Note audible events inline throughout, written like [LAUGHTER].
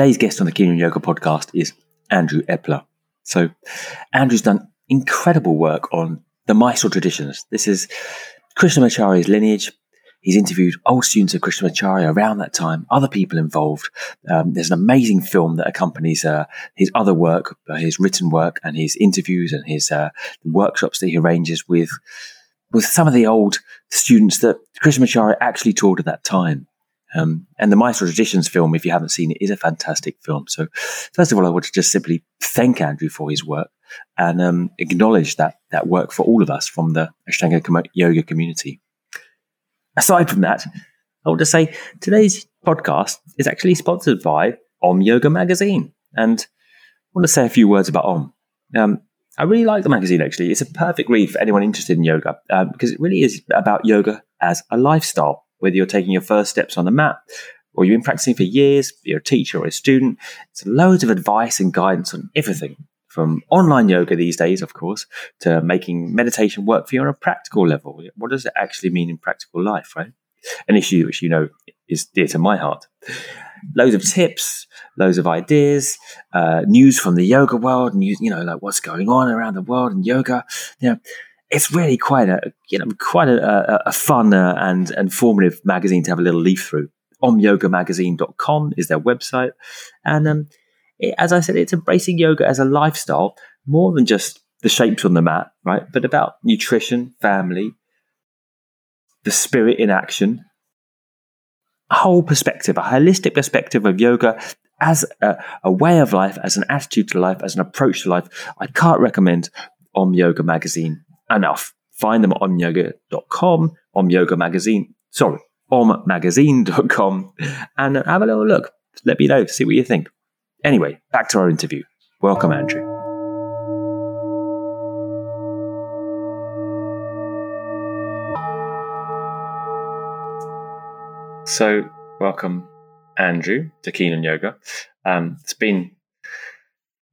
Today's guest on the Keen Yoga podcast is Andrew Eppler. So, Andrew's done incredible work on the Mysore traditions. This is Krishnamacharya's lineage. He's interviewed old students of Krishnamacharya around that time, other people involved. Um, there's an amazing film that accompanies uh, his other work, uh, his written work, and his interviews and his uh, workshops that he arranges with with some of the old students that Krishnamacharya actually taught at that time. Um, and the Mysore Traditions film, if you haven't seen it, is a fantastic film. So, first of all, I want to just simply thank Andrew for his work and um, acknowledge that that work for all of us from the Ashtanga Yoga community. Aside from that, I want to say today's podcast is actually sponsored by Om Yoga Magazine, and I want to say a few words about Om. Um, I really like the magazine. Actually, it's a perfect read for anyone interested in yoga um, because it really is about yoga as a lifestyle whether you're taking your first steps on the mat or you've been practicing for years, you're a teacher or a student. It's loads of advice and guidance on everything from online yoga these days, of course, to making meditation work for you on a practical level. What does it actually mean in practical life, right? An issue which you know is dear to my heart. Loads of tips, loads of ideas, uh, news from the yoga world, you, you know, like what's going on around the world in yoga. You know, it's really quite a you know quite a, a, a fun uh, and informative magazine to have a little leaf through. OmYogaMagazine.com is their website, and um, it, as I said, it's embracing yoga as a lifestyle more than just the shapes on the mat, right? But about nutrition, family, the spirit in action, a whole perspective, a holistic perspective of yoga as a, a, way of life, as an attitude to life, as an approach to life. I can't recommend Om Yoga Magazine enough. Find them on yoga.com, on yoga magazine, sorry, ommagazine.com, and have a little look. Let me know, see what you think. Anyway, back to our interview. Welcome, Andrew. So, welcome, Andrew, to Keen on Yoga. Um, it's been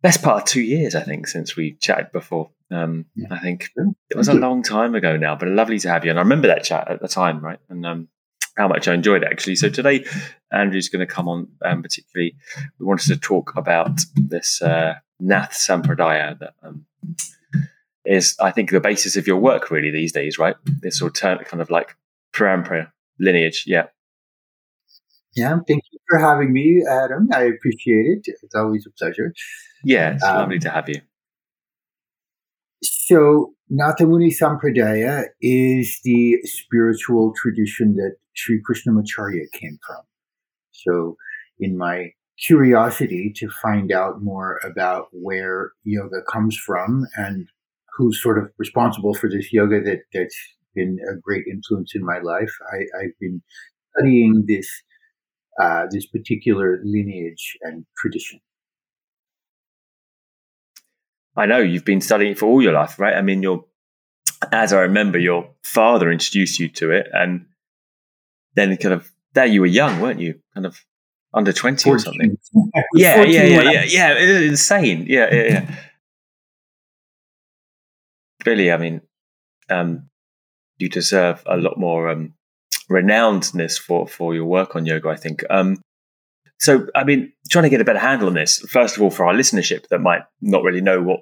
best part of two years, I think, since we chatted before. Um, yeah. I think it was a long time ago now, but lovely to have you. And I remember that chat at the time, right? And um, how much I enjoyed it actually. So today, Andrew's going to come on. Um, particularly, we wanted to talk about this uh, Nath Sampradaya that um, is, I think, the basis of your work really these days, right? This sort of kind of like parampara lineage, yeah. Yeah, thank you for having me, Adam. I appreciate it. It's always a pleasure. Yeah, it's um, lovely to have you. So, Nathamuni Sampradaya is the spiritual tradition that Sri Krishnamacharya came from. So, in my curiosity to find out more about where yoga comes from and who's sort of responsible for this yoga that, that's been a great influence in my life, I, have been studying this uh, this particular lineage and tradition. I know you've been studying it for all your life, right? I mean, your as I remember, your father introduced you to it, and then kind of there you were young, weren't you? Kind of under twenty 14. or something. yeah, yeah, yeah, yeah, yeah. It's insane. Yeah, yeah, yeah. Really, I mean, um, you deserve a lot more um, renownedness for for your work on yoga. I think. Um, so, I mean, trying to get a better handle on this, first of all, for our listenership that might not really know what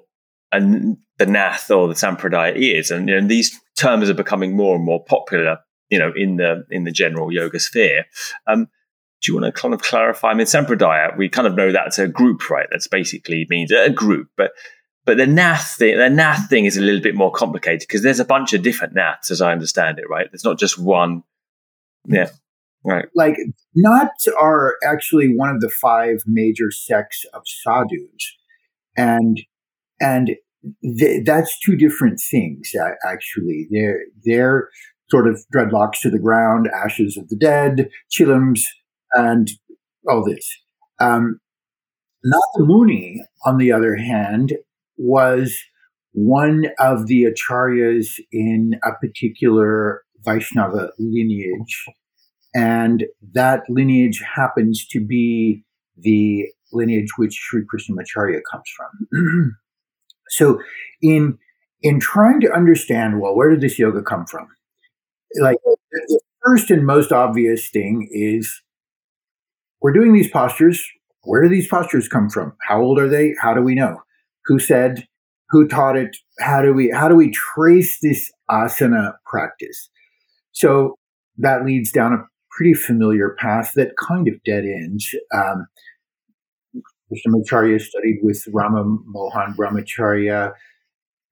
and the Nath or the Sampradaya is, and, know, these terms are becoming more and more popular, you know, in the in the general yoga sphere. Um, do you want to kind of clarify? I mean, Sampradaya, we kind of know that's a group, right? That's basically means a group, but but the Nath thing, the Nath thing is a little bit more complicated because there's a bunch of different Naths, as I understand it, right? There's not just one. Yeah. Right. Like Naths are actually one of the five major sects of sadhus. And and th- that's two different things. Actually, they're they're sort of dreadlocks to the ground, ashes of the dead, chillums, and all this. Um, Nathamuni, on the other hand, was one of the acharyas in a particular Vaishnava lineage. And that lineage happens to be the lineage which Sri Krishnamacharya comes from. [CLEARS THROAT] So in in trying to understand, well, where did this yoga come from? Like the first and most obvious thing is we're doing these postures where do these postures come from? How old are they? How do we know? Who said? Who taught it? How do we how do we trace this asana practice? So that leads down a pretty familiar path that kind of dead ends. Um, Krishnamacharya studied with Rama Mohan Brahmacharya,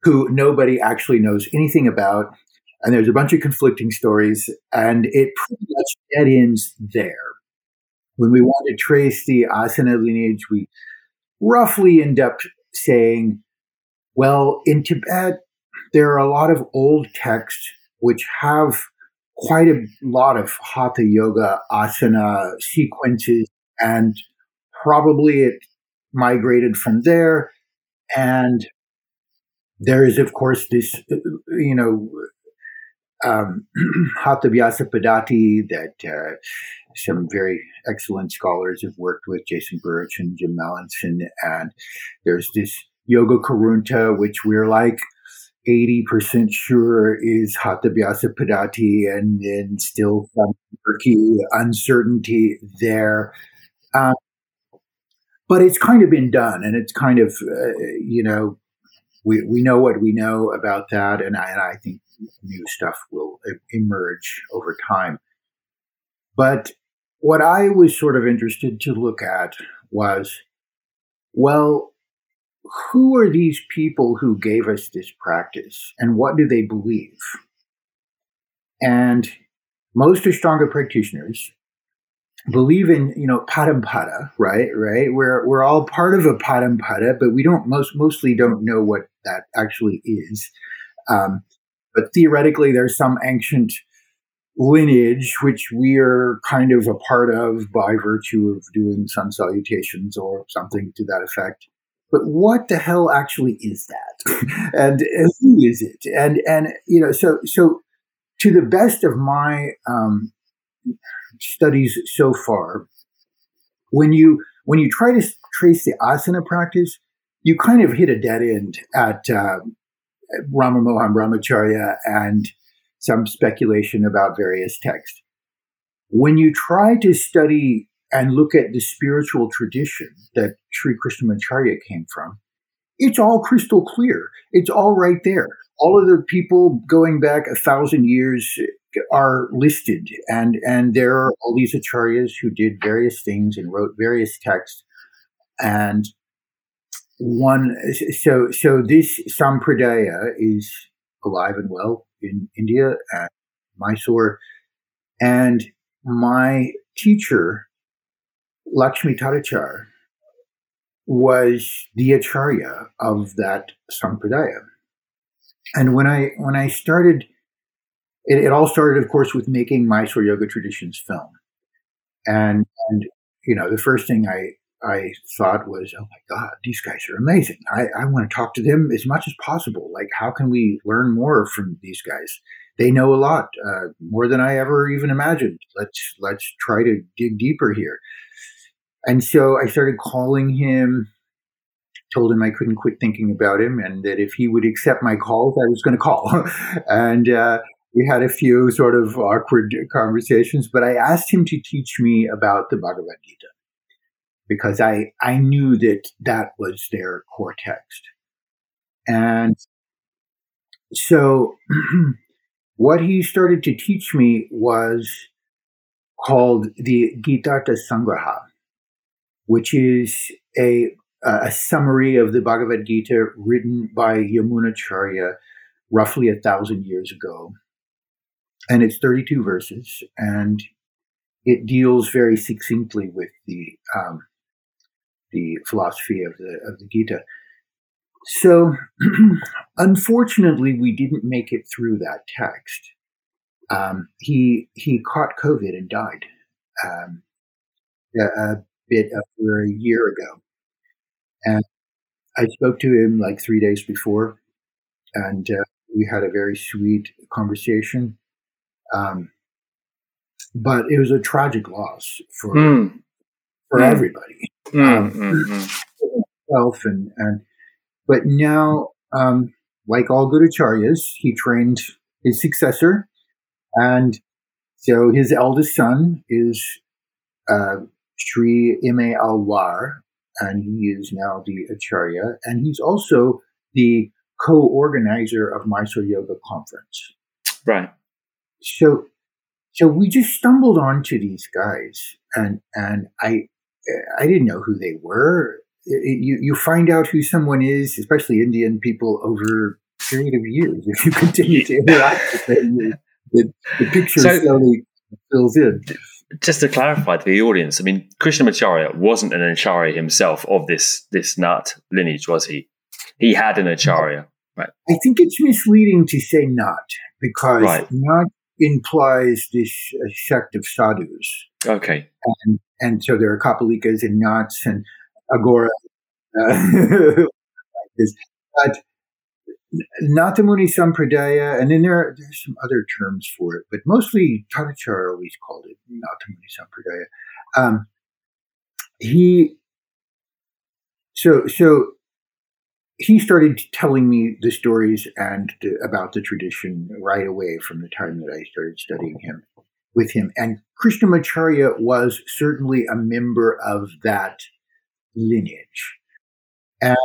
who nobody actually knows anything about. And there's a bunch of conflicting stories, and it pretty much dead ends there. When we want to trace the asana lineage, we roughly end up saying, well, in Tibet, there are a lot of old texts which have quite a lot of hatha yoga asana sequences and probably it migrated from there. And there is of course this you know um, [CLEARS THROAT] Hatha Abhyasa Paddhati that uh, some very excellent scholars have worked with Jason Birch and Jim Mallinson and there's this Yoga Korunta which we're like 80% sure is Hatha Abhyasa Paddhati and then still some murky uncertainty there. Um, but it's kind of been done and it's kind of, uh, you know, we, we know what we know about that. And I, and I think new stuff will emerge over time. But what I was sort of interested to look at was, well, who are these people who gave us this practice and what do they believe? And most Ashtanga practitioners believe in, you know, parampara, right? Right? We're, we're all part of a parampara, but we don't most, mostly don't know what that actually is. Um, but theoretically, there's some ancient lineage which we are kind of a part of by virtue of doing sun salutations or something to that effect but what the hell actually is that [LAUGHS] and, and, who is it and and you know so so to the best of my um, studies so far when you when you try to trace the asana practice you kind of hit a dead end at uh, Rama Mohan Brahmacharya and some speculation about various texts. When you try to study and look at the spiritual tradition that Sri Krishnamacharya came from, it's all crystal clear. It's all right there. All of the people going back a thousand years are listed, and and there are all these acharyas who did various things and wrote various texts, and one so so this sampradaya is alive and well in India at Mysore, and my teacher Lakshmi Tadachar was the acharya of that sampradaya. And when I when I started, it, it, all started, of course, with making Mysore Yoga Traditions film. And and you know, the first thing I I thought was, oh my God, these guys are amazing. I, I want to talk to them as much as possible. Like, how can we learn more from these guys? They know a lot, uh, more than I ever even imagined. Let's let's try to dig deeper here. And so I started calling him, told him I couldn't quit thinking about him, and that if he would accept my calls, I was going to call. [LAUGHS] and uh, we had a few sort of awkward conversations, but I asked him to teach me about the Bhagavad Gita because I, I knew that that was their core text. And so [CLEARS THROAT] what he started to teach me was called the Gitartha Sangraha which is a, a summary of the Bhagavad Gita written by Yamunacharya roughly a thousand years ago. And it's 32 verses, and it deals very succinctly with the um, the philosophy of the of the Gita. So, [CLEARS THROAT] unfortunately, we didn't make it through that text. Um, he he caught COVID and died. Um, uh, bit over a year ago. And I spoke to him like three days before, and uh, we had a very sweet conversation. Um, but it was a tragic loss for mm. for mm. everybody, mm. Um, mm-hmm. and and but now, um, like all good acharyas, he trained his successor, and so his eldest son is uh, Sri M.A. Alwar, and he is now the Acharya, and he's also the co-organizer of Mysore Yoga Conference. Right. So, so we just stumbled onto these guys, and and I I didn't know who they were. You you find out who someone is, especially Indian people, over a period of years. [LAUGHS] If you continue to interact with them, the, the picture so, slowly fills in. Just to clarify to the audience, I mean, Krishnamacharya wasn't an acharya himself of this this Nath lineage, was he? He had an acharya, right? I think it's misleading to say not because right. not implies this uh, sect of sadhus. Okay. And, and so there are Kapalikas and Naths and Agora. Uh, [LAUGHS] like this. But Nathamuni Sampradaya, and then there are there's some other terms for it, but mostly Tadachar always called it Nathamuni Sampradaya. Um, he so so he started telling me the stories and about the tradition right away from the time that I started studying him with him. And Krishnamacharya was certainly a member of that lineage. And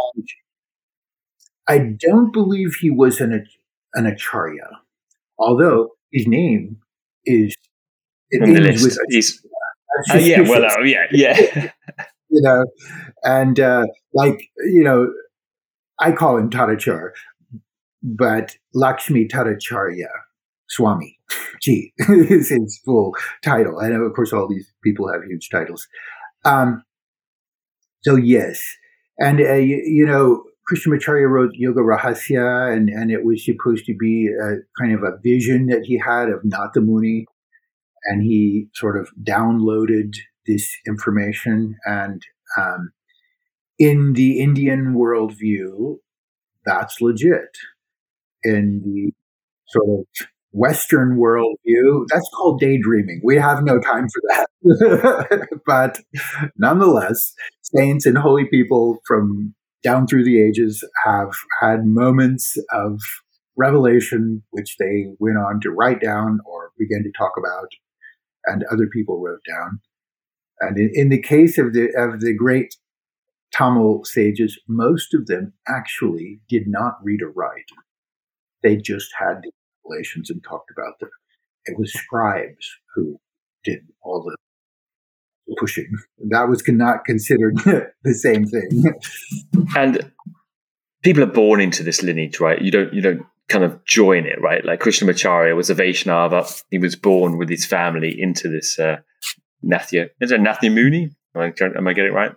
I don't believe he was an, an acharya, although his name is it ends with He's, uh, yeah, well, uh, yeah, yeah. [LAUGHS] you know, and uh, like you know, I call him Tadachar, but Lakshmi Tadacharya Swami [LAUGHS] Gee, is [LAUGHS] his full title. And of course, all these people have huge titles. Um, so, yes. And, uh, you, you, know, Krishnamacharya wrote Yoga Rahasya, and, and it was supposed to be a kind of a vision that he had of Nathamuni. And he sort of downloaded this information and um, in the Indian worldview, that's legit. In the sort of Western worldview, that's called daydreaming. We have no time for that. [LAUGHS] but nonetheless, saints and holy people from down through the ages have had moments of revelation, which they went on to write down or begin to talk about, and other people wrote down. And in, in the case of the of the great Tamil sages, most of them actually did not read or write. They just had the revelations and talked about them. It was scribes who did all the pushing. That was not considered [LAUGHS] the same thing. and people are born into this lineage, right? You don't you don't kind of join it, right? Like Krishnamacharya was a Vaishnava. He was born with his family into this uh, Nathya. Is it Nathya Muni? Am I, am I getting it right?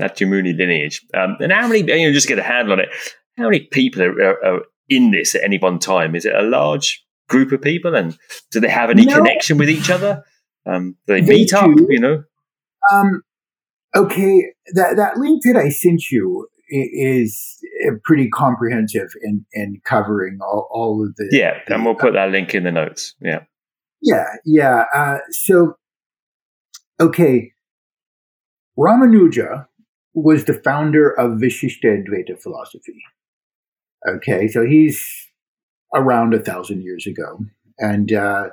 Natyamuni lineage. Um, and how many, you know, just get a handle on it, how many people are, are, are, in this at any one time? Is it a large group of people? And do they have any no. connection with each other? Um, do they, they meet do. up, you know? Um, okay, that, that link that I sent you is pretty comprehensive in, in covering all, all of the. Yeah, the, and we'll put that link in the notes. Yeah. Yeah, yeah. Uh, so, okay, Ramanuja was the founder of Vishishtadvaita philosophy. Okay, so he's around a thousand years ago. And uh,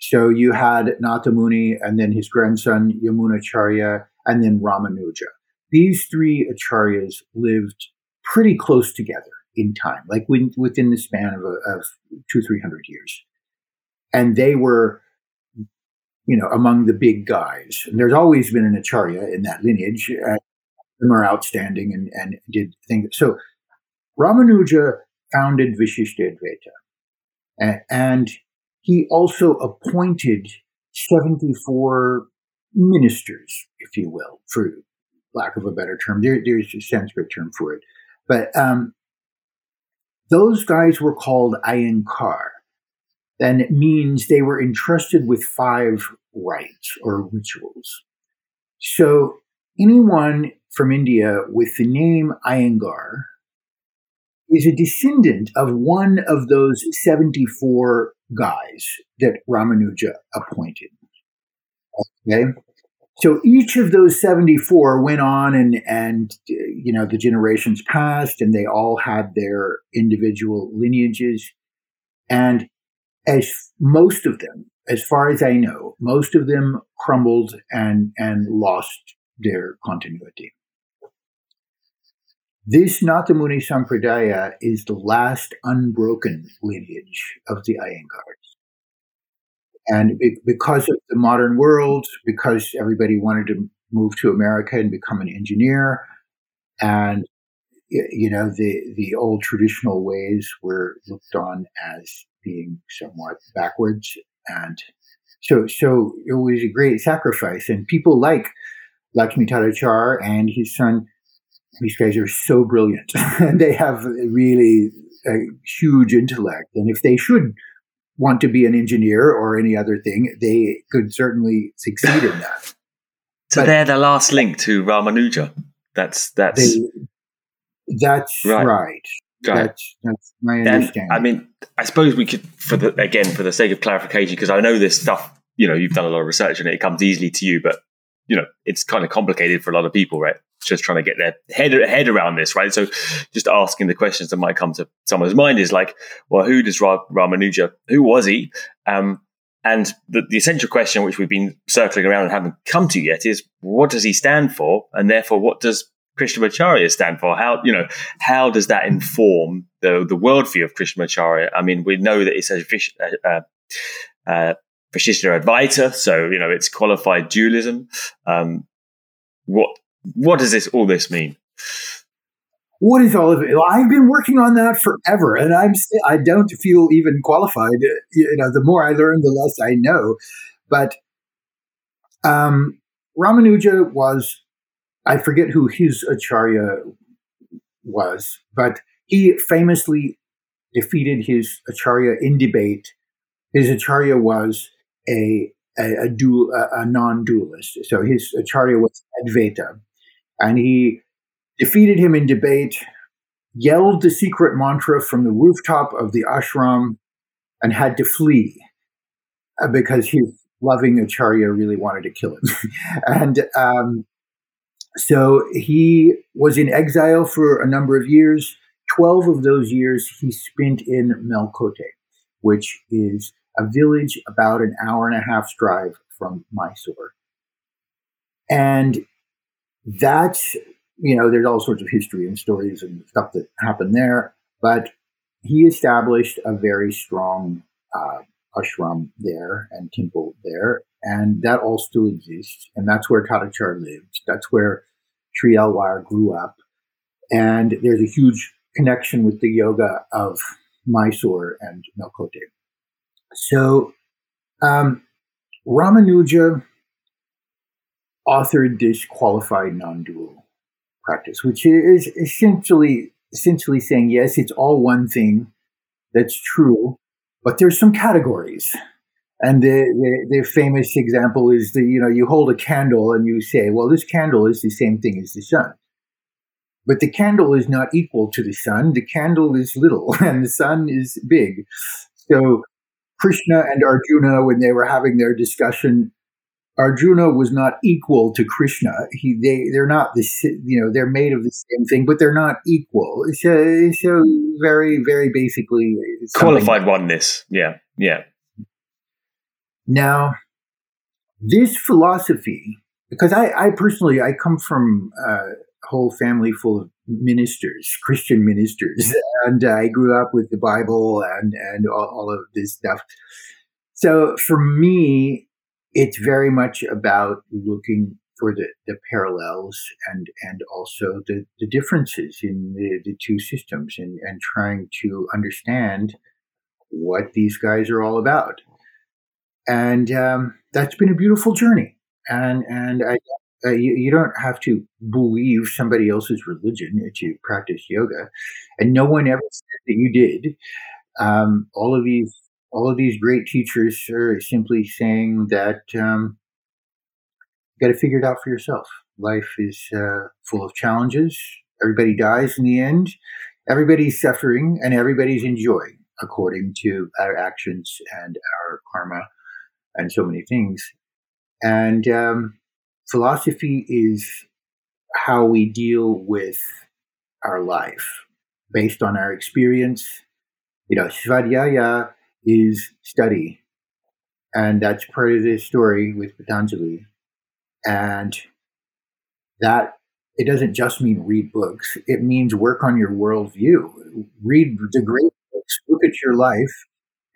so you had Nathamuni and then his grandson Yamunacharya and then Ramanuja. These three acharyas lived pretty close together in time, like within the span of, a, of two, three hundred years. And they were you know, among the big guys. And there's always been an acharya in that lineage. Them are outstanding and, and did things. So Ramanuja founded Vishishtadvaita. And he also appointed 74 ministers, if you will, for lack of a better term. There, there's a Sanskrit term for it. But um, those guys were called Iyengar. And it means they were entrusted with five rites or rituals. So anyone from India with the name Iyengar is a descendant of one of those 74 guys that Ramanuja appointed. Okay. So each of those 74 went on and, and, you know, the generations passed and they all had their individual lineages. And as most of them, as far as I know, most of them crumbled and, and lost their continuity. This Nathamuni Sampradaya is the last unbroken lineage of the Iyengars. And because of the modern world, because everybody wanted to move to America and become an engineer, and you know the the old traditional ways were looked on as being somewhat backwards, and so so it was a great sacrifice. And people like Lakshmi Tadachar and his son these guys are so brilliant and [LAUGHS] they have really a huge intellect. And if they should want to be an engineer or any other thing, they could certainly succeed in that. so but they're the last link to Ramanuja. That's that's they, that's right. right. Right. That's, that's my understanding. I mean, I suppose we could, for the again, for the sake of clarification, because I know this stuff. You know, you've done a lot of research and it comes easily to you, but you know, it's kind of complicated for a lot of people, right? Just trying to get their head head around this, right? So, just asking the questions that might come to someone's mind is like, well, who does Ra- Ramanuja? Who was he? Um, and the, the essential question, which we've been circling around and haven't come to yet, is what does he stand for, and therefore, what does Krishnamacharya stand for? How you know how does that inform the the worldview of Krishnamacharya? I mean, we know that it's a, uh, uh, Vashishta Advaita, so you know it's qualified dualism. Um, what what does this all this mean? What is all of it? I've been working on that forever, and I'm I don't feel even qualified. You know, the more I learn, the less I know. But um, Ramanuja was, I forget who his acharya was, but he famously defeated his acharya in debate. His acharya was a a, a, dual, a, a non-dualist. So his acharya was Advaita, and he defeated him in debate, yelled the secret mantra from the rooftop of the ashram, and had to flee uh, because his loving acharya really wanted to kill him. [LAUGHS] and um, so he was in exile for a number of years. Twelve of those years he spent in Melkote, which is a village about an hour and a half's drive from Mysore. And that's, you know, there's all sorts of history and stories and stuff that happened there, but he established a very strong uh, ashram there and temple there, and that all still exists. And that's where Tadachar lived. That's where Sri Alwar grew up. And there's a huge connection with the yoga of Mysore and Melkote. So um, Ramanuja authored this qualified non-dual practice, which is essentially essentially saying yes, it's all one thing. That's true, but there's some categories. And the, the, the, famous example is the, you know, you hold a candle and you say, well, this candle is the same thing as the sun. But the candle is not equal to the sun. The candle is little [LAUGHS] and the sun is big. So Krishna and Arjuna, when they were having their discussion, Arjuna was not equal to Krishna. He, they, they're not the, you know, they're made of the same thing, but they're not equal. So, so very, very basically, qualified oneness. Yeah, yeah. Now, this philosophy, because I, I personally, I come from a whole family full of ministers, [LAUGHS] Christian ministers, and I grew up with the Bible and and all, all of this stuff. So for me, it's very much about looking for the, the parallels and and also the, the differences in the, the two systems and, and trying to understand what these guys are all about. And um, that's been a beautiful journey. And and I uh, you, you, don't have to believe somebody else's religion to practice yoga, and no one ever said that you did. Um, all of these, all of these great teachers are simply saying that um, you got to figure it out for yourself. Life is uh, full of challenges. Everybody dies in the end. Everybody's suffering, and everybody's enjoying according to our actions and our karma, and so many things. And um, philosophy is how we deal with our life based on our experience. You know, svadhyaya is study. and that's part of the story with Patanjali. And that it doesn't just mean read books; it means work on your worldview. Read the great books, look at your life,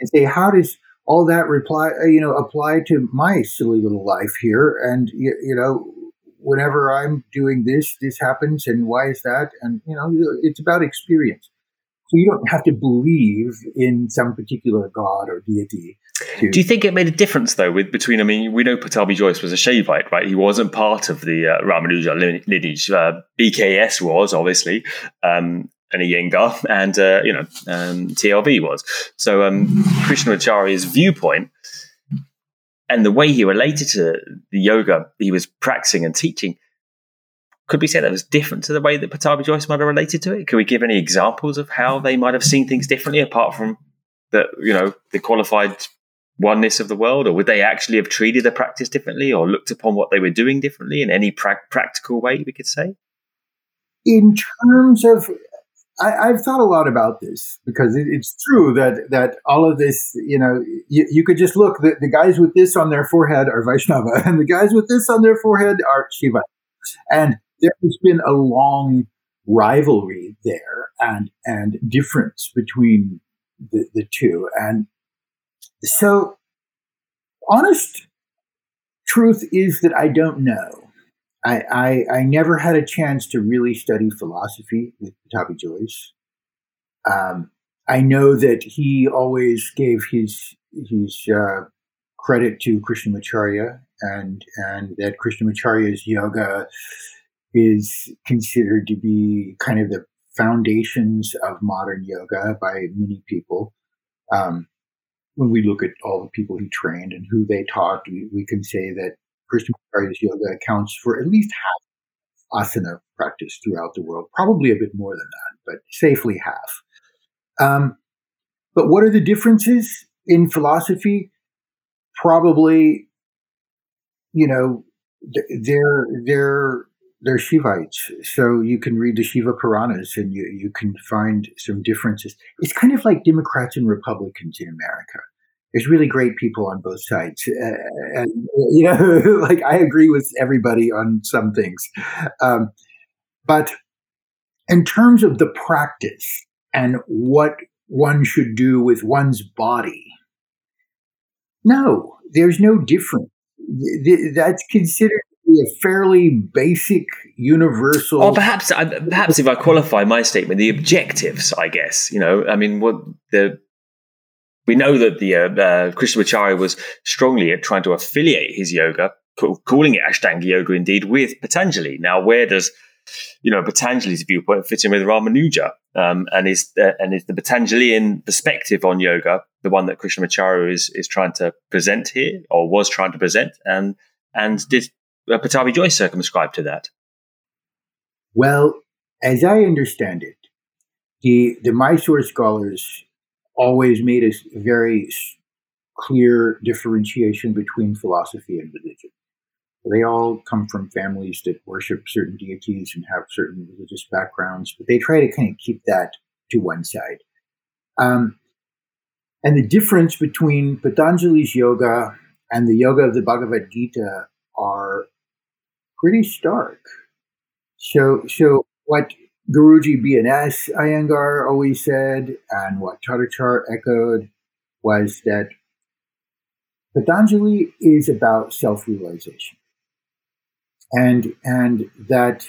and say, how does all that reply, uh, you know, apply to my silly little life here? And you, you know, whenever I'm doing this, this happens, and why is that? And you know, it's about experience. So you don't have to believe in some particular god or deity. To- Do you think it made a difference though with between? I mean, we know Pattabhi Jois was a Shaivite, right? He wasn't part of the uh, Ramanuja lineage. Uh, BKS was obviously, um, and Iyengar, and uh, you know, um, TLV was. So um, Krishnamacharya's viewpoint and the way he related to the yoga he was practicing and teaching could we say that was different to the way that Pattabhi Jois might have related to it? Could we give any examples of how they might have seen things differently, apart from the you know the qualified oneness of the world, or would they actually have treated the practice differently, or looked upon what they were doing differently in any pra- practical way? We could say. In terms of, I, have thought a lot about this because it, it's true that that all of this, you know, you, you could just look. The, the guys with this on their forehead are Vaishnava, [LAUGHS] and the guys with this on their forehead are Shiva, and there has been a long rivalry there and and difference between the, the two. And so honest truth is that I don't know. I, I, I never had a chance to really study philosophy with Pattabhi Jois. Um, I know that he always gave his his uh, credit to Krishnamacharya and and that Krishnamacharya's yoga is considered to be kind of the foundations of modern yoga by many people. Um, when we look at all the people he trained and who they taught, we, we can say that Krishnamacharya's yoga accounts for at least half asana practice throughout the world, probably a bit more than that, but safely half. Um, but what are the differences in philosophy? Probably, you know, they're they're they're Shivites, so you can read the Shiva Puranas and you, you can find some differences. It's kind of like Democrats and Republicans in America. There's really great people on both sides, uh, and you know, [LAUGHS] like I agree with everybody on some things, um, but in terms of the practice and what one should do with one's body, no, there's no difference. That's considered a fairly basic, universal. Or perhaps, perhaps if I qualify my statement, the objectives. I guess you know. I mean, what the we know that the uh, uh, Krishnamacharya was strongly at trying to affiliate his yoga, calling it Ashtanga yoga, indeed, with Patanjali. Now, where does you know Patanjali's viewpoint fit in with Ramanuja? Um, and is uh, and is the Patanjalian perspective on yoga the one that Krishnamacharya is is trying to present here, or was trying to present? And and did uh, Pattabhi Jois circumscribed to that? Well, as I understand it, the the Mysore scholars always made a very clear differentiation between philosophy and religion. They all come from families that worship certain deities and have certain religious backgrounds, but they try to kind of keep that to one side. Um, and the difference between Patanjali's yoga and the yoga of the Bhagavad Gita are pretty stark. So, so what Guruji B.N.S. Iyengar always said, and what Tadachar echoed, was that Patanjali is about self-realization, and and that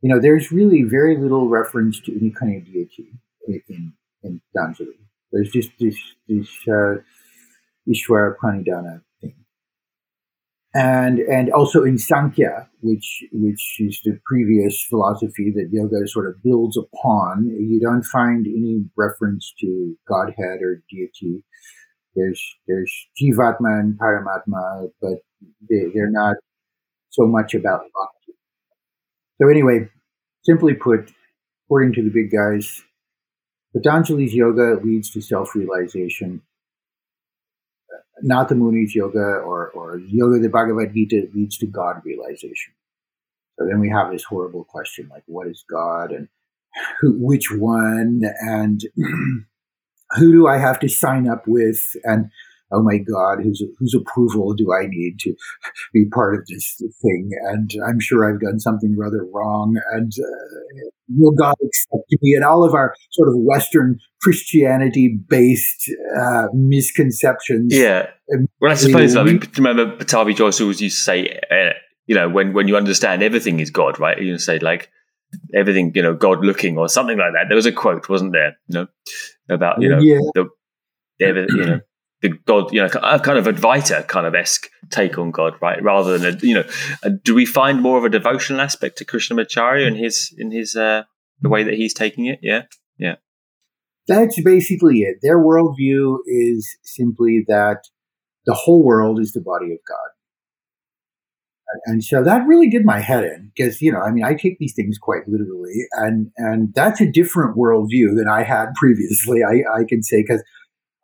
you know there's really very little reference to any kind of deity in in Patanjali. There's just this this uh, Ishwara Pranidhana and and also in Sankhya, which which is the previous philosophy that yoga sort of builds upon, you don't find any reference to Godhead or deity. There's there's Jivatma and Paramatma, but they, they're not so much about bhakti. So anyway, simply put, according to the big guys, Patanjali's yoga leads to self-realization Natha Muni's yoga or, or yoga the Bhagavad Gita leads to God realization. So then we have this horrible question like, what is God and who, which one and [CLEARS THROAT] who do I have to sign up with? And oh my God, whose whose approval do I need to [LAUGHS] be part of this thing? And I'm sure I've done something rather wrong. And uh, will God accept me? And all of our sort of Western Christianity based uh, misconceptions. Yeah. Well, I suppose, I mean, remember Pattabhi Jois always used to say, uh, you know, when, when you understand everything is God, right? You say, like, everything, you know, God looking or something like that. There was a quote, wasn't there? You know, about, you know, yeah. the, you know, the God, you know, a kind of Advaita kind of esque take on God, right? Rather than a, you know, a, do we find more of a devotional aspect to Krishnamacharya in his in his uh, the way that he's taking it? Yeah, yeah. That's basically it. Their worldview is simply that the whole world is the body of God. And so that really did my head in because, you know, I mean, I take these things quite literally and, and that's a different worldview than I had [LAUGHS] previously. I, I can say, because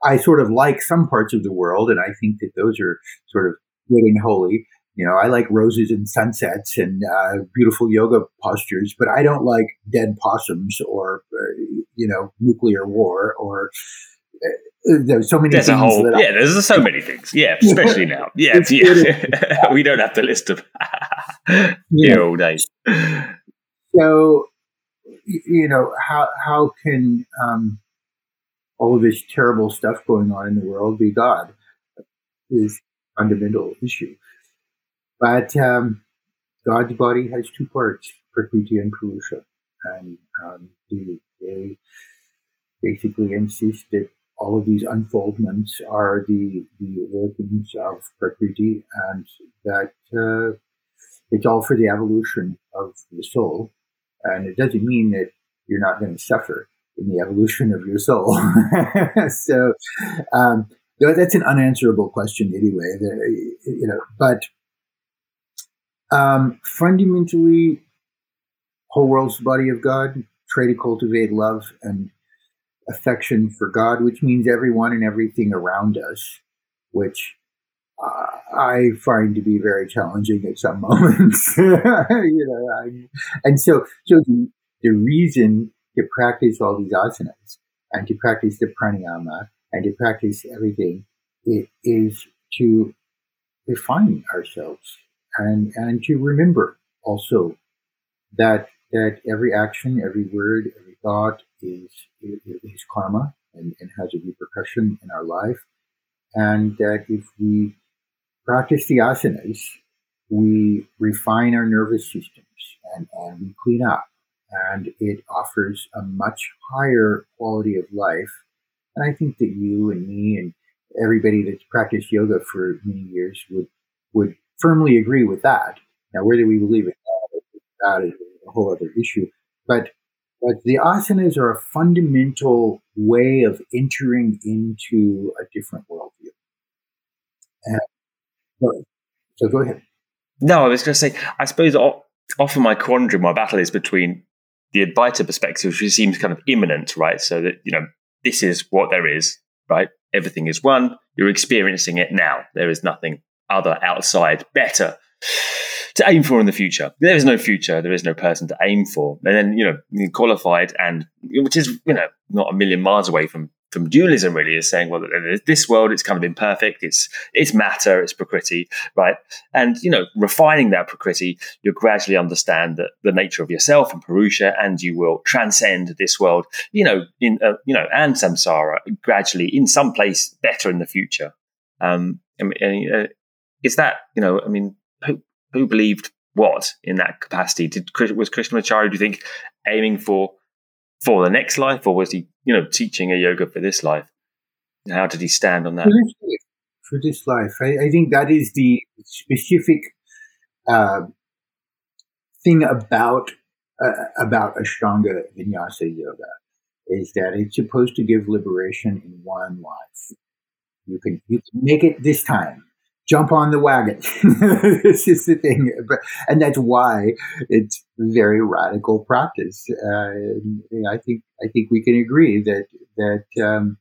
I sort of like some parts of the world, and I think that those are sort of good and holy. You know, I like roses and sunsets and uh, beautiful yoga postures, but I don't like dead possums or uh, you know nuclear war or uh, there's so many there's things. A whole, yeah, there's so many things. Yeah, [LAUGHS] especially now. Yeah, yeah. [LAUGHS] we don't have to list them [LAUGHS] yeah. all day. So, you know, how how can um, all of this terrible stuff going on in the world be God is fundamental issue. But um, God's body has two parts, Prakriti and Purusha. And um, they, basically insist that all of these unfoldments are the, the workings of Prakriti and that uh, it's all for the evolution of the soul. And it doesn't mean that you're not going to suffer in the evolution of your soul. [LAUGHS] so um, that's an unanswerable question anyway. You know, but um, fundamentally, whole world's the body of God. Try to cultivate love and affection for God, which means everyone and everything around us, which uh, I find to be very challenging at some [LAUGHS] moments. [LAUGHS] you know, I, and so so the, the reason to practice all these asanas and to practice the pranayama and to practice everything. It is to refine ourselves and and to remember also that that every action, every word, every thought is is karma and, and has a repercussion in our life, and that if we practice the asanas, we refine our nervous systems and, and we clean up and it offers a much higher quality of life. And I think that you and me and everybody that's practiced yoga for many years would would firmly agree with that. Now, whether we believe it that is a whole other issue. But but the asanas are a fundamental way of entering into a different worldview. And so, so go ahead. No, I was going to say, I suppose often my quandary, my battle is between the Advaita perspective, which seems kind of imminent, right? So that, you know, this is what there is, right? Everything is one. You're experiencing it now. There is nothing other outside better to aim for in the future. There is no future. There is no person to aim for. And then, you know, qualified and, which is, you know, not a million miles away from from dualism really is saying, well, this world it's kind of imperfect. It's it's matter. It's prakriti, right? And you know, refining that prakriti, you'll gradually understand that the nature of yourself and purusha, and you will transcend this world. You know, in uh, you know, and samsara gradually in some place better in the future. Um, and, and uh, is that you know, I mean, who who believed what in that capacity? Did was Krishnamacharya, do you think, aiming for for the next life, or was he, you know, teaching a yoga for this life? How did he stand on that? For this life, I, I think that is the specific uh, thing about uh, about Ashtanga Vinyasa Yoga is that it's supposed to give liberation in one life. You can you can make it this time jump on the wagon. [LAUGHS] this is the thing, and that's why it's very radical practice. Uh, I think I think we can agree that that um,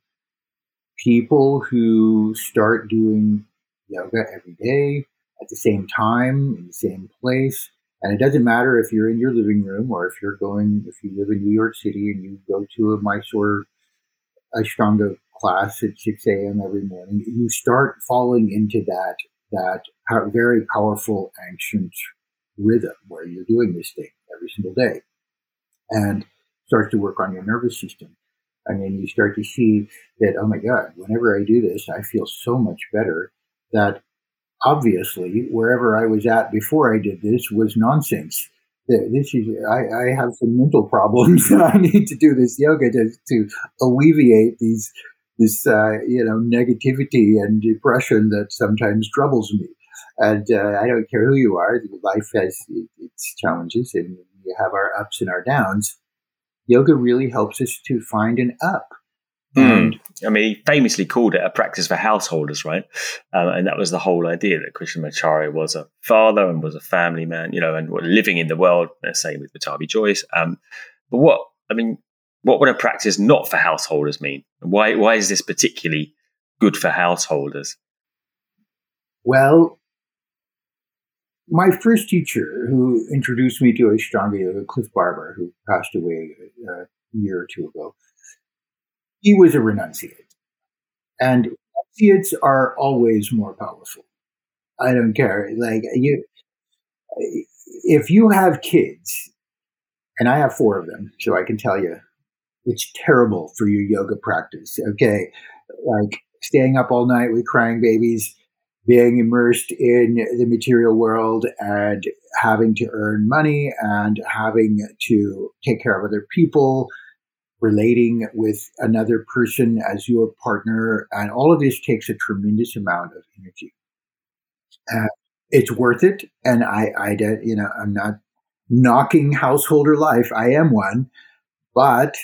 people who start doing yoga every day at the same time in the same place. And it doesn't matter if you're in your living room or if you're going, if you live in New York City and you go to a Mysore Ashtanga class at 6 a.m. every morning, you start falling into that, that very powerful ancient rhythm where you're doing this thing every single day and starts to work on your nervous system. And then you start to see that, oh my God, whenever I do this, I feel so much better that obviously wherever I was at before I did this was nonsense. This is I, I have some mental problems [LAUGHS] and I need to do this yoga to, to alleviate these this uh, you know negativity and depression that sometimes troubles me. And uh, I don't care who you are, life has its challenges and we have our ups and our downs. Yoga really helps us to find an up. Mm. I mean, he famously called it a practice for householders, right? Um, and that was the whole idea that Krishnamacharya was a father and was a family man, you know, and living in the world, same with Pattabhi Jois. Um, but what, I mean, what would a practice not for householders mean? Why, why is this particularly good for householders? Well, my first teacher who introduced me to Ashtanga Cliff Barber, who passed away uh, a year or two ago, he was a renunciate. And renunciates are always more powerful. I don't care. Like you, if you have kids, and I have four of them, so I can tell you, it's terrible for your yoga practice. Okay, like staying up all night with crying babies being immersed in the material world and having to earn money and having to take care of other people, relating with another person as your partner. And all of this takes a tremendous amount of energy. Uh, it's worth it. And I, I, you know, I'm not knocking householder life. I am one. But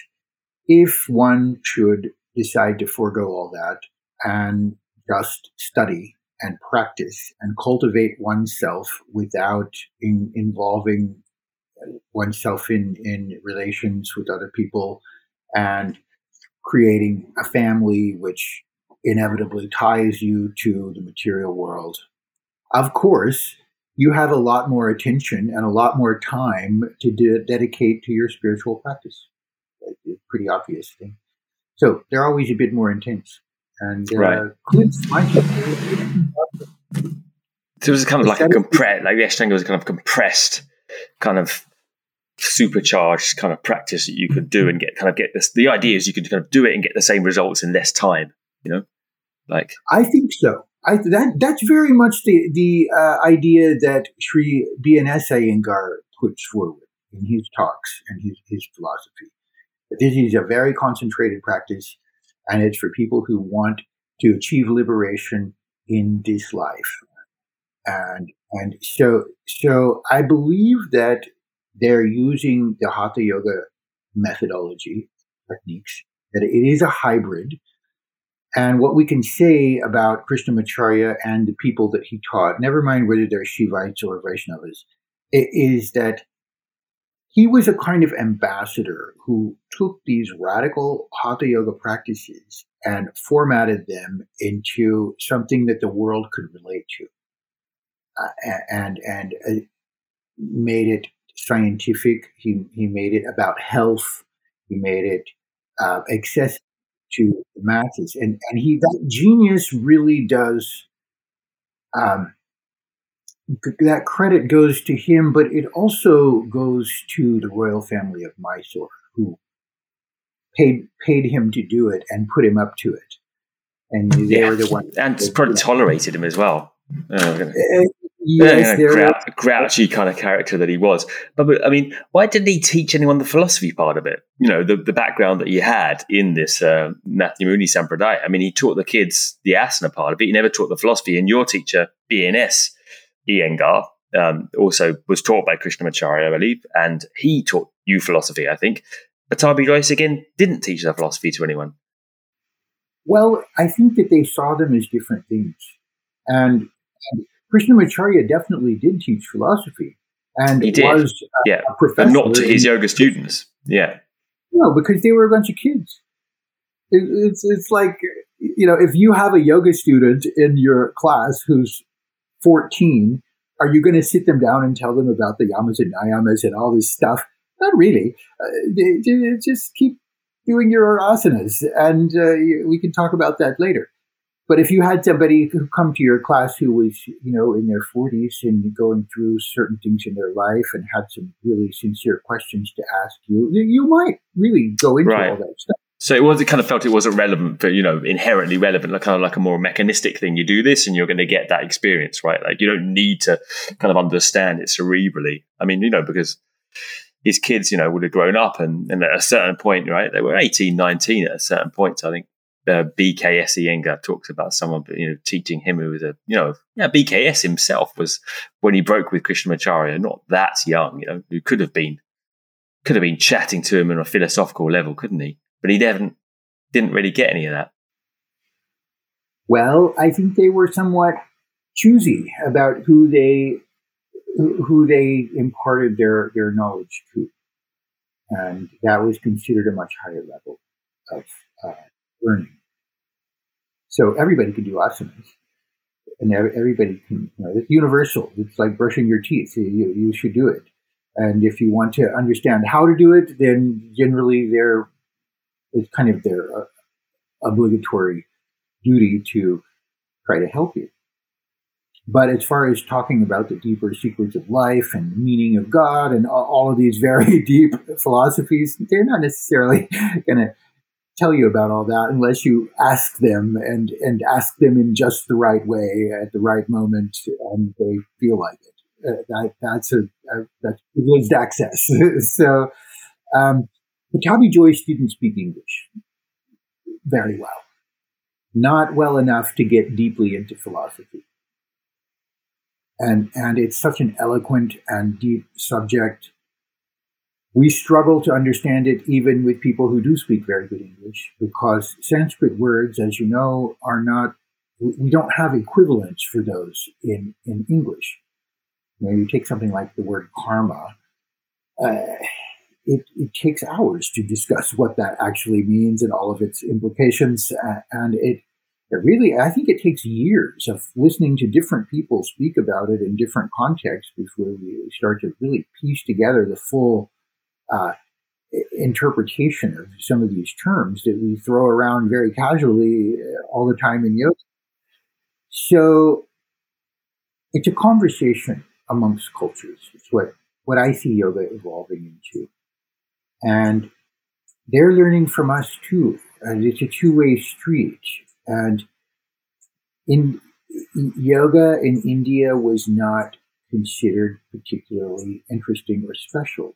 if one should decide to forego all that and just study and practice and cultivate oneself without in, involving oneself in, in relations with other people and creating a family which inevitably ties you to the material world. Of course, you have a lot more attention and a lot more time to de- dedicate to your spiritual practice. Pretty obvious thing. So they're always a bit more intense. And uh, right. Clint's So it was kind of like a compressed, like the Ashtanga was kind of compressed, kind of supercharged kind of practice that you could do and get kind of get this. The idea is you could kind of do it and get the same results in less time. You know, like I think so. I that that's very much the the uh, idea that Sri B.N.S. Iyengar puts forward in his talks and his his philosophy. This is a very concentrated practice and it's for people who want to achieve liberation in this life. And and so so I believe that they're using the Hatha Yoga methodology techniques. That it is a hybrid. And what we can say about Krishnamacharya and the people that he taught, never mind whether they're Shivites or Vaishnavas, is that he was a kind of ambassador who took these radical hatha yoga practices and formatted them into something that the world could relate to uh, and and uh, made it scientific. He he made it about health. He made it uh, accessible to the masses. And and he that genius really does um, that credit goes to him, but it also goes to the royal family of Mysore, who paid paid him to do it and put him up to it, and they yeah. were the ones and probably tolerated him as well. Uh, uh, yes, uh, grouchy kind of character that he was. But, but, I mean, why didn't he teach anyone the philosophy part of it? You know, the, the background that he had in this uh, Nathamuni Sampradaya. I mean, he taught the kids the asana part of it. He never taught the philosophy. And your teacher, BNS, Iyengar, um, also was taught by Krishnamacharya, I believe, and he taught you philosophy, I think. Pattabhi Jois again didn't teach the philosophy to anyone. Well, I think that they saw them as different things. And, and Krishnamacharya definitely did teach philosophy. And he did. was a, yeah. a professor. And not to his yoga students. Yeah. No, because they were a bunch of kids. It, it's, it's like, you know, if you have a yoga student in your class who's 14, are you going to sit them down and tell them about the yamas and niyamas and all this stuff? Not really. Uh, just keep doing your asanas, and uh, we can talk about that later. But if you had somebody who come to your class who was, you know, in their 40s and going through certain things in their life and had some really sincere questions to ask you, you might really go into right. all that stuff. So it was. It kind of felt it wasn't relevant, but you know, inherently relevant, like kind of like a more mechanistic thing. You do this, and you're going to get that experience, right? Like you don't need to kind of understand it cerebrally. I mean, you know, because his kids, you know, would have grown up, and, and at a certain point, right, they were 18, 19 at a certain point. I think uh, BKS Iyengar talks about someone, you know, teaching him who was a, you know, yeah, BKS himself was when he broke with Krishnamacharya, not that young, you know, who could have been, could have been chatting to him on a philosophical level, couldn't he? But he didn't didn't really get any of that. Well, I think they were somewhat choosy about who they who they imparted their their knowledge to, and that was considered a much higher level of uh, learning. So everybody can do asanas, and everybody can. You know, it's universal. It's like brushing your teeth. You, you should do it. And if you want to understand how to do it, then generally they're it's kind of their uh, obligatory duty to try to help you. But as far as talking about the deeper secrets of life and the meaning of God and all of these [LAUGHS] very deep philosophies, they're not necessarily [LAUGHS] going to tell you about all that unless you ask them and, and ask them in just the right way at the right moment and they feel like it. Uh, that, that's a, a that's privileged access. [LAUGHS] so, um, Pattabhi Jois didn't speak English very well, not well enough to get deeply into philosophy. And, and it's such an eloquent and deep subject. We struggle to understand it even with people who do speak very good English because Sanskrit words, as you know, are not, we don't have equivalents for those in, in English. You know, you take something like the word karma. Uh, it, it takes hours to discuss what that actually means and all of its implications. And it, it really, I think it takes years of listening to different people speak about it in different contexts before we start to really piece together the full uh, interpretation of some of these terms that we throw around very casually uh, all the time in yoga. So it's a conversation amongst cultures. It's what, what I see yoga evolving into. And they're learning from us too. And it's a two way street. And in yoga in India was not considered particularly interesting or special.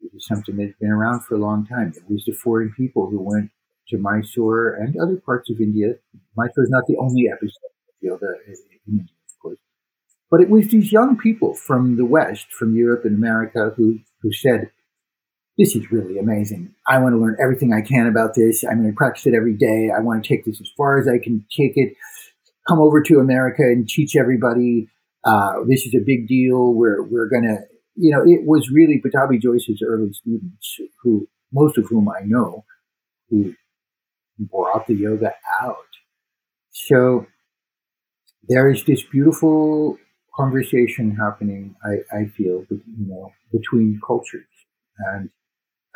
It was something that's been around for a long time. It was the foreign people who went to Mysore and other parts of India. Mysore is not the only epicenter of yoga in India, of course. But it was these young people from the West, from Europe and America, who, who said, this is really amazing. I want to learn everything I can about this. I'm going to practice it every day. I want to take this as far as I can take it. Come over to America and teach everybody. Uh, this is a big deal. We're we're going to, you know, it was really Pattabhi Jois's early students, who most of whom I know, who brought the yoga out. So there is this beautiful conversation happening. I, I feel, you know, between cultures and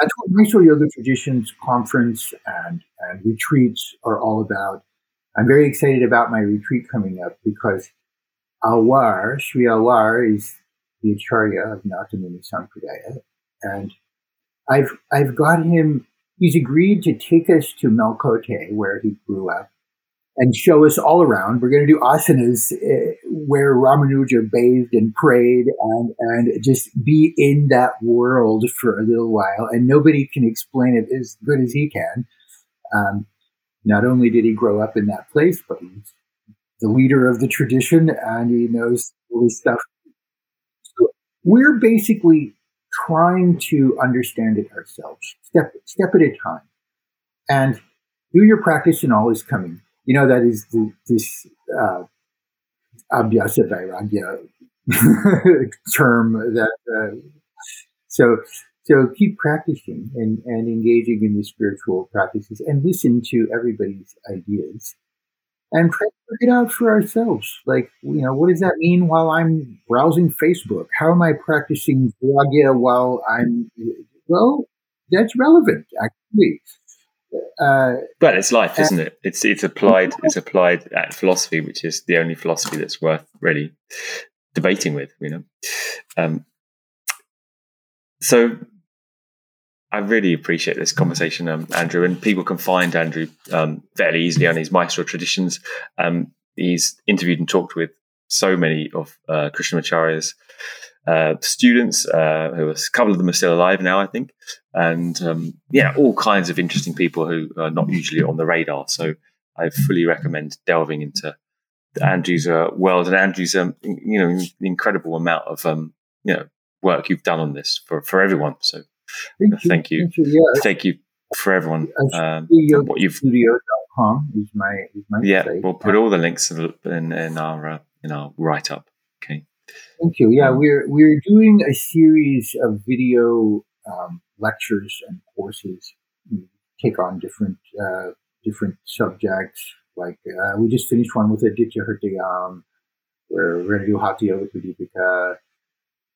that's what Mysore Yoga Traditions Conference and, and retreats are all about. I'm very excited about my retreat coming up because Alwar, Sri Alwar, is the Acharya of Nathamuni Sampradaya. And I've, I've got him, he's agreed to take us to Melkote, where he grew up, and show us all around. We're going to do asanas uh, where Ramanuja bathed and prayed and, and just be in that world for a little while. And nobody can explain it as good as he can. Um, not only did he grow up in that place, but he's the leader of the tradition and he knows all this stuff. So we're basically trying to understand it ourselves, step, step at a time. And do your practice and all is coming you know, that is the, this uh, abhyasa vairagya [LAUGHS] term that, uh, so, so keep practicing and, and engaging in the spiritual practices and listen to everybody's ideas and try to figure it out for ourselves. Like, you know, what does that mean while I'm browsing Facebook? How am I practicing vairagya while I'm, well, that's relevant actually. Uh, but it's life, isn't it? It's it's applied it's applied at philosophy, which is the only philosophy that's worth really debating with. You know, um, so I really appreciate this conversation, um, Andrew. And people can find Andrew um, fairly easily on his Mysore Traditions. Um, he's interviewed and talked with so many of uh, Krishnamacharya's uh, students, uh, who are, a couple of them are still alive now, I think, and um, yeah, all kinds of interesting people who are not usually on the radar. So I fully recommend delving into Andrew's uh, world and Andrew's, um, you know, incredible amount of um, you know work you've done on this for for everyone. So thank you, thank you, thank you, yeah. thank you for everyone. Um, what you've studio.com is my is my yeah. Site. We'll put all the links in, in, in our uh, in our write up. Okay. Thank you. Yeah, we're we're doing a series of video um, lectures and courses. We take on different uh, different subjects. Like uh, we just finished one with Aditya. Where we're going to do Hatha Yoga Pradipika.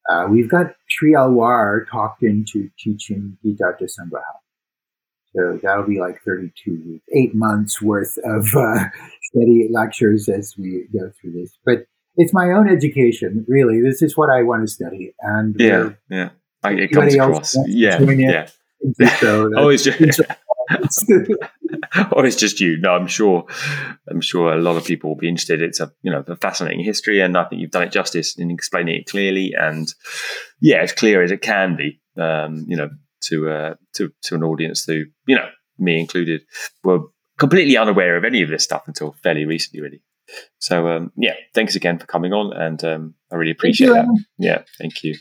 Uh, we've got Sri Alwar talked into teaching Gitartha Sangraha. So that'll be like 32 eight months worth of uh, [LAUGHS] steady lectures as we go through this. But it's my own education, really. This is what I want to study. And yeah, yeah, I, it comes across. Yeah, yeah. So [LAUGHS] oh, it's just. [LAUGHS] or it's just you. No, I'm sure. I'm sure a lot of people will be interested. It's a you know a fascinating history, and I think you've done it justice in explaining it clearly and yeah, as clear as it can be. Um, you know, to uh, to to an audience who you know me included were completely unaware of any of this stuff until fairly recently, really. So um, yeah, thanks again for coming on, and um, I really appreciate that. Yeah, thank you.